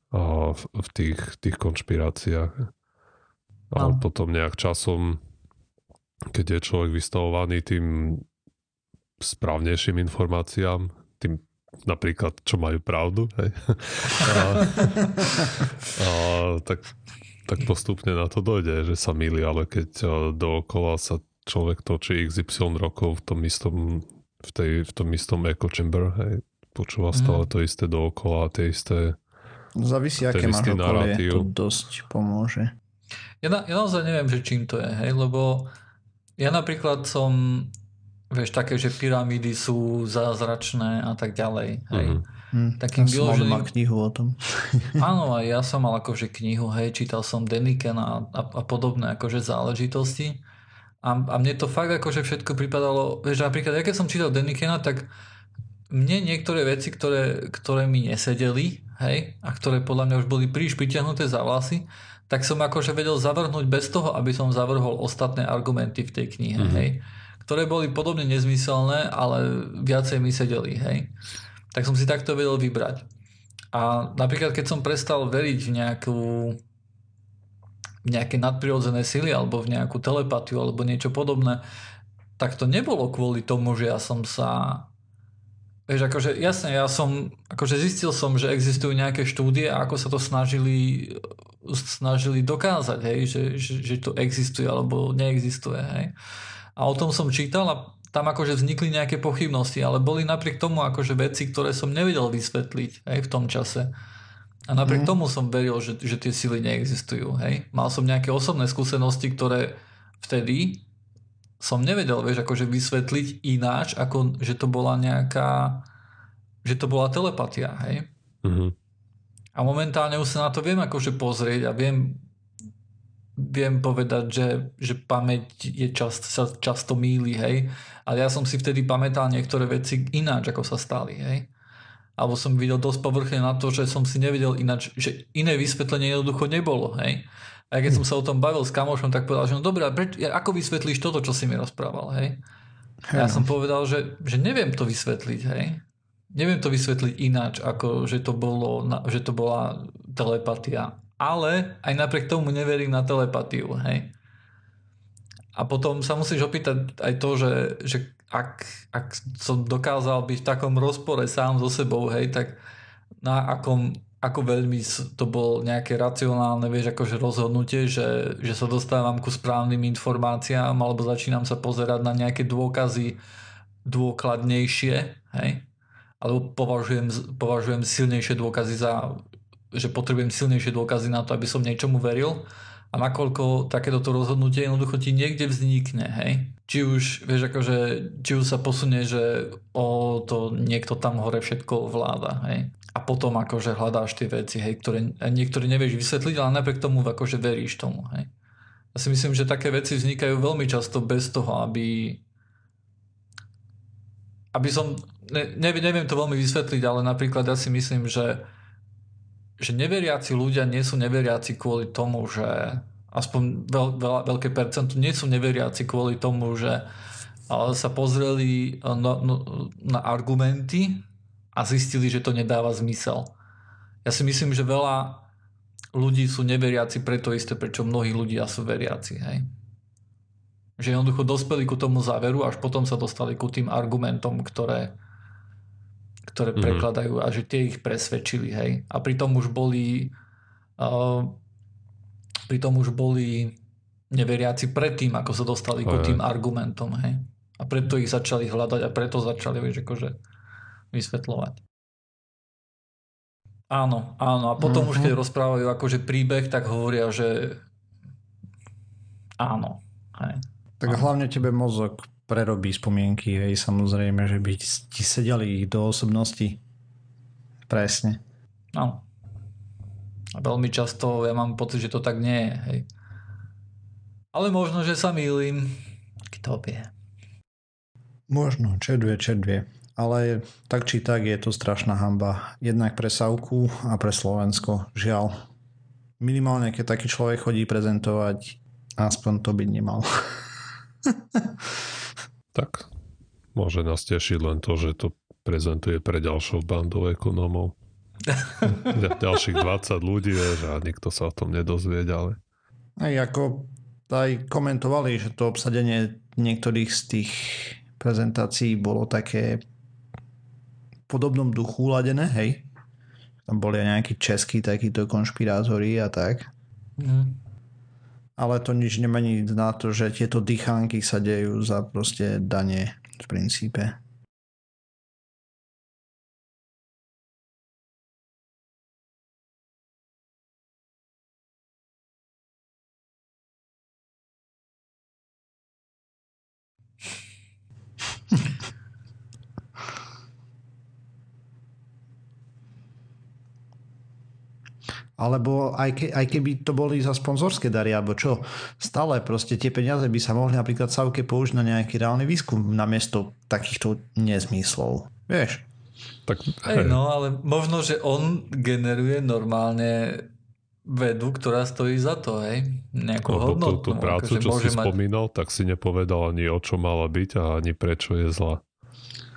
a v, v tých, tých konšpiráciách. A no. potom nejak časom, keď je človek vystavovaný tým správnejším informáciám, tým napríklad, čo majú pravdu, hej? a, a, tak, tak postupne na to dojde, že sa milí, ale keď dookola sa človek točí XY rokov v tom istom, v, tej, v tom istom echo chamber, hej, počúva stále mm. to isté dookola, tie isté Závisí, aké máš okolie, to dosť pomôže. Ja, na, ja naozaj neviem, že čím to je, hej, lebo ja napríklad som, vieš, také, že pyramídy sú zázračné a tak ďalej, hej. Mm-hmm. Hmm, Takým ja vyloženým... mal knihu o tom. Áno, aj ja som mal akože knihu, hej, čítal som Deniken a, a, a podobné akože záležitosti. A, a mne to fakt akože všetko pripadalo, vieš, napríklad, ja keď som čítal Denikena, tak mne niektoré veci, ktoré, ktoré mi nesedeli, hej, a ktoré podľa mňa už boli príliš pritiahnuté za vlasy, tak som akože vedel zavrhnúť bez toho, aby som zavrhol ostatné argumenty v tej knihe, mm-hmm. hej, ktoré boli podobne nezmyselné, ale viacej mi sedeli, hej. Tak som si takto vedel vybrať. A napríklad, keď som prestal veriť v nejakú v nejaké nadprirodzené sily alebo v nejakú telepatiu alebo niečo podobné, tak to nebolo kvôli tomu, že ja som sa Vieš, akože jasne, ja som, akože zistil som, že existujú nejaké štúdie a ako sa to snažili, snažili dokázať, hej, že, že, že to existuje alebo neexistuje, hej. A o tom som čítal a tam akože vznikli nejaké pochybnosti, ale boli napriek tomu akože veci, ktoré som nevedel vysvetliť hej, v tom čase. A napriek mm. tomu som veril, že, že tie sily neexistujú. Hej. Mal som nejaké osobné skúsenosti, ktoré vtedy som nevedel, vieš, akože vysvetliť ináč, ako že to bola nejaká, že to bola telepatia, hej. Mm-hmm. A momentálne už sa na to viem akože pozrieť a viem, viem povedať, že, že pamäť je čast, sa často míli, hej. Ale ja som si vtedy pamätal niektoré veci ináč, ako sa stali, hej. Alebo som videl dosť povrchne na to, že som si nevedel ináč, že iné vysvetlenie jednoducho nebolo, hej. A keď som sa o tom bavil s kamošom, tak povedal, že no dobré, preč, ako vysvetlíš toto, čo si mi rozprával, hej? Hey, ja no. som povedal, že, že neviem to vysvetliť, hej? Neviem to vysvetliť ináč, ako že to, bolo, že to bola telepatia. Ale aj napriek tomu neverím na telepatiu, hej? A potom sa musíš opýtať aj to, že, že ak, ak som dokázal byť v takom rozpore sám so sebou, hej, tak na akom ako veľmi to bol nejaké racionálne, vieš, akože rozhodnutie, že, že sa dostávam ku správnym informáciám alebo začínam sa pozerať na nejaké dôkazy dôkladnejšie, hej? Alebo považujem, považujem silnejšie dôkazy za, že potrebujem silnejšie dôkazy na to, aby som niečomu veril a nakoľko takéto rozhodnutie jednoducho ti niekde vznikne, hej? Či už, vieš, akože, či už sa posunie, že o to niekto tam hore všetko vláda, hej? a potom akože hľadáš tie veci, hej, ktoré niektoré nevieš vysvetliť, ale napriek tomu akože veríš tomu. Hej. Ja si myslím, že také veci vznikajú veľmi často bez toho, aby aby som, ne, neviem to veľmi vysvetliť, ale napríklad ja si myslím, že že neveriaci ľudia nie sú neveriaci kvôli tomu, že aspoň veľ, veľ, veľké percento nie sú neveriaci kvôli tomu, že sa pozreli na, na argumenty a zistili, že to nedáva zmysel. Ja si myslím, že veľa ľudí sú neveriaci preto isté, prečo mnohí ľudia sú veriaci. Hej? Že jednoducho dospeli ku tomu záveru, až potom sa dostali ku tým argumentom, ktoré, ktoré mm-hmm. prekladajú a že tie ich presvedčili. Hej? A pritom už boli uh, pritom už boli neveriaci predtým, ako sa dostali ku tým argumentom. Hej? A preto ich začali hľadať a preto začali, vieš, akože vysvetľovať. Áno, áno. A potom mm-hmm. už keď rozprávajú akože príbeh, tak hovoria, že áno. Hej. Tak áno. hlavne tebe mozog prerobí spomienky, hej, samozrejme, že by ti sedeli do osobnosti. Presne. Áno. A veľmi často ja mám pocit, že to tak nie je, hej. Ale možno, že sa mýlim. Kto vie. Možno, čedvie, čedvie ale tak či tak je to strašná hamba. Jednak pre Savku a pre Slovensko. Žiaľ. Minimálne, keď taký človek chodí prezentovať, aspoň to byť nemal. tak, môže nás tešiť len to, že to prezentuje pre ďalšou bandou ekonómov. Ďalších 20 ľudí, že a nikto sa o tom nedozvie ďalej. Aj ako aj komentovali, že to obsadenie niektorých z tých prezentácií bolo také podobnom duchu ladené, hej. Tam boli aj nejakí českí takíto konšpirátori a tak. Mm. Ale to nič nemení na to, že tieto dýchánky sa dejú za proste dane v princípe. Alebo aj, ke, aj keby to boli za sponzorské dary, alebo čo, stále proste tie peniaze by sa mohli napríklad Savke použiť na nejaký reálny výskum namiesto takýchto nezmyslov. Vieš? Tak, hej. no, ale možno, že on generuje normálne vedu, ktorá stojí za to, hej? Nejakú no, hodnotu. Tú, tú prácu, akože čo si mať... spomínal, tak si nepovedal ani o čo mala byť a ani prečo je zlá.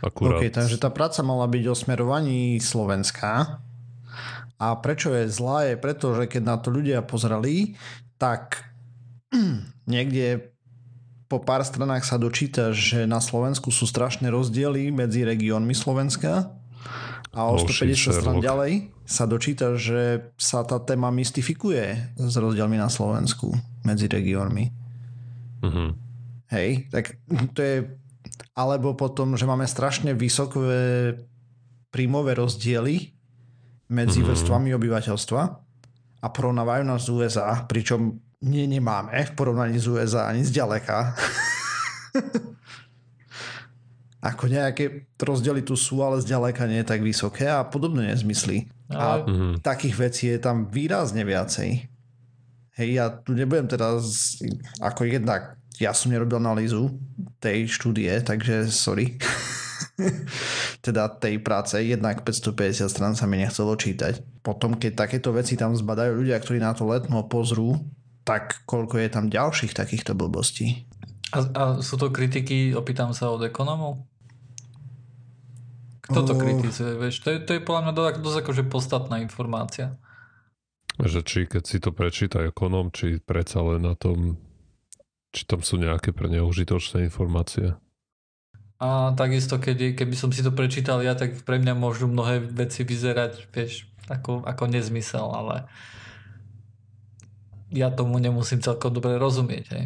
Akurát... OK, takže tá práca mala byť o smerovaní Slovenska. A prečo je zlá je preto, že keď na to ľudia pozreli, tak niekde po pár stranách sa dočíta, že na Slovensku sú strašné rozdiely medzi regiónmi Slovenska a o 150 stran ďalej sa dočíta, že sa tá téma mystifikuje s rozdielmi na Slovensku medzi regiónmi. Mm-hmm. Hej, tak to je... Alebo potom, že máme strašne vysoké príjmové rozdiely medzi mm-hmm. vrstvami obyvateľstva a porovnávajú nás z USA, pričom nie, nemáme v porovnaní s USA ani zďaleka. ako nejaké rozdiely tu sú, ale zďaleka nie je tak vysoké a podobné nezmysly. A mm-hmm. takých vecí je tam výrazne viacej. Hej, ja tu nebudem teraz ako jednak, ja som nerobil analýzu tej štúdie, takže sorry. teda tej práce, jednak 550 stran sa mi nechcelo čítať. Potom, keď takéto veci tam zbadajú ľudia, ktorí na to letno pozrú, tak koľko je tam ďalších takýchto blbostí. A, a sú to kritiky, opýtam sa od ekonomov? Kto to kritizuje, vieš? To je, to je podľa mňa dosť, dosť akože podstatná informácia. Že či keď si to prečíta ekonom, či predsa len na tom, či tam sú nejaké pre neho užitočné informácie. A takisto, keď, keby som si to prečítal ja, tak pre mňa môžu mnohé veci vyzerať, vieš, ako, ako nezmysel, ale ja tomu nemusím celkom dobre rozumieť. Hej.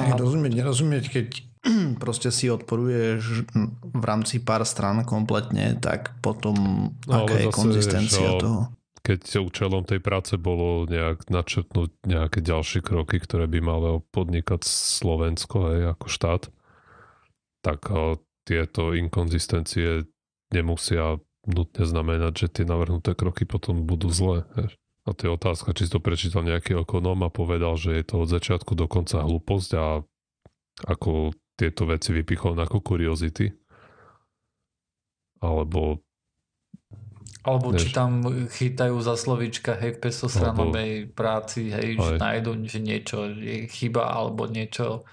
Aj, rozumieť, nerozumieť, keď proste si odporuješ v rámci pár strán kompletne, tak potom no, aká je konzistencia vieš, toho? Keď účelom tej práce bolo nejak načrtnúť nejaké ďalšie kroky, ktoré by malo podnikať Slovensko hej, ako štát, tak tieto inkonzistencie nemusia nutne znamenať, že tie navrhnuté kroky potom budú zlé. Hej. A to je otázka, či si to prečítal nejaký ekonóm a povedal, že je to od začiatku do konca hlúposť a ako tieto veci vypichol ako kuriozity. Alebo alebo než... či tam chytajú za slovička, hej, v pestostranovej práci, hej, že nájdu, že niečo je chyba, alebo niečo,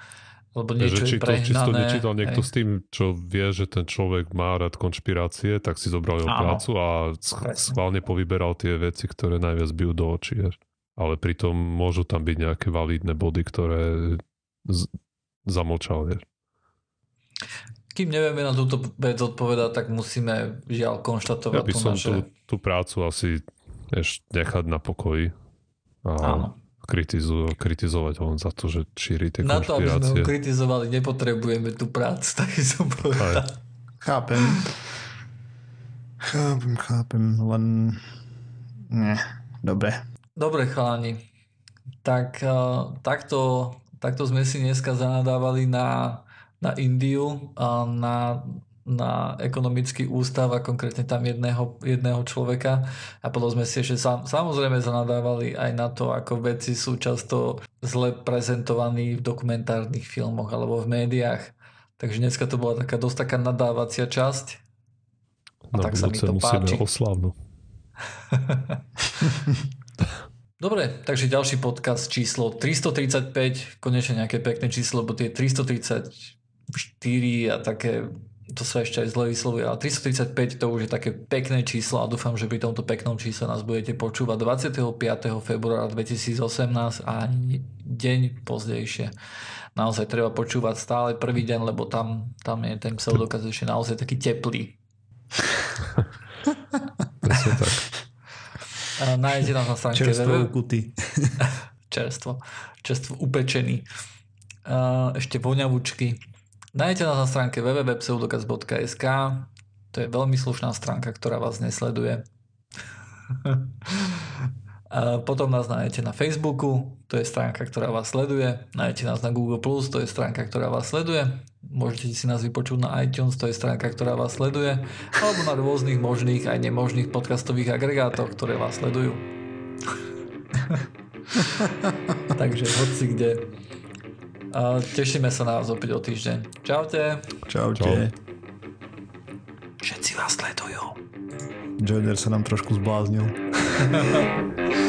alebo niečo že, či. To, či to nečítal niekto hej. s tým, čo vie, že ten človek má rád konšpirácie, tak si zobral jeho prácu a schválne povyberal tie veci, ktoré najviac bijú do očí. Ale pritom môžu tam byť nejaké validné body, ktoré z- zamlčal, vieš. Kým nevieme na túto vec odpovedať, tak musíme žiaľ konštatovať ja by som naše... tú, tú prácu asi ešte nechať na pokoji a Áno. Kritizu, kritizovať ho za to, že šíri tie na to, aby sme ho kritizovali, nepotrebujeme tú prácu, tak som povedal. Chápem. Chápem, chápem, len... Nie, dobre. Dobre, chalani. Tak uh, takto, takto sme si dneska zanadávali na na Indiu a na, na ekonomický ústav a konkrétne tam jedného, jedného človeka a potom sme si ešte sam, samozrejme zanadávali aj na to, ako veci sú často zle prezentovaní v dokumentárnych filmoch alebo v médiách. Takže dneska to bola taká dosť taká nadávacia časť. A na tak sa mi to páči. oslavnú. Dobre, takže ďalší podcast číslo 335, konečne nejaké pekné číslo, lebo tie 330 4 a také, to sa ešte aj zle vyslovuje, ale 335 to už je také pekné číslo a dúfam, že pri tomto peknom čísle nás budete počúvať 25. februára 2018 a ani deň pozdejšie. Naozaj treba počúvať stále prvý deň, lebo tam, tam je ten pseudokaz ešte naozaj taký teplý. tak. Nájdete nás na stránke Čerstvo ukuty. Čerstvo. Čerstvo upečený. Ešte voňavúčky Nájdete nás na stránke www.pseudokaz.sk To je veľmi slušná stránka, ktorá vás nesleduje. A potom nás nájdete na Facebooku, to je stránka, ktorá vás sleduje. Nájdete nás na Google+, to je stránka, ktorá vás sleduje. Môžete si nás vypočuť na iTunes, to je stránka, ktorá vás sleduje. Alebo na rôznych možných aj nemožných podcastových agregátoch, ktoré vás sledujú. Takže hoci kde. A tešíme sa na vás opäť o týždeň. Čaute. Čaute. Čau. Všetci vás sledujú. Joiner sa nám trošku zbláznil.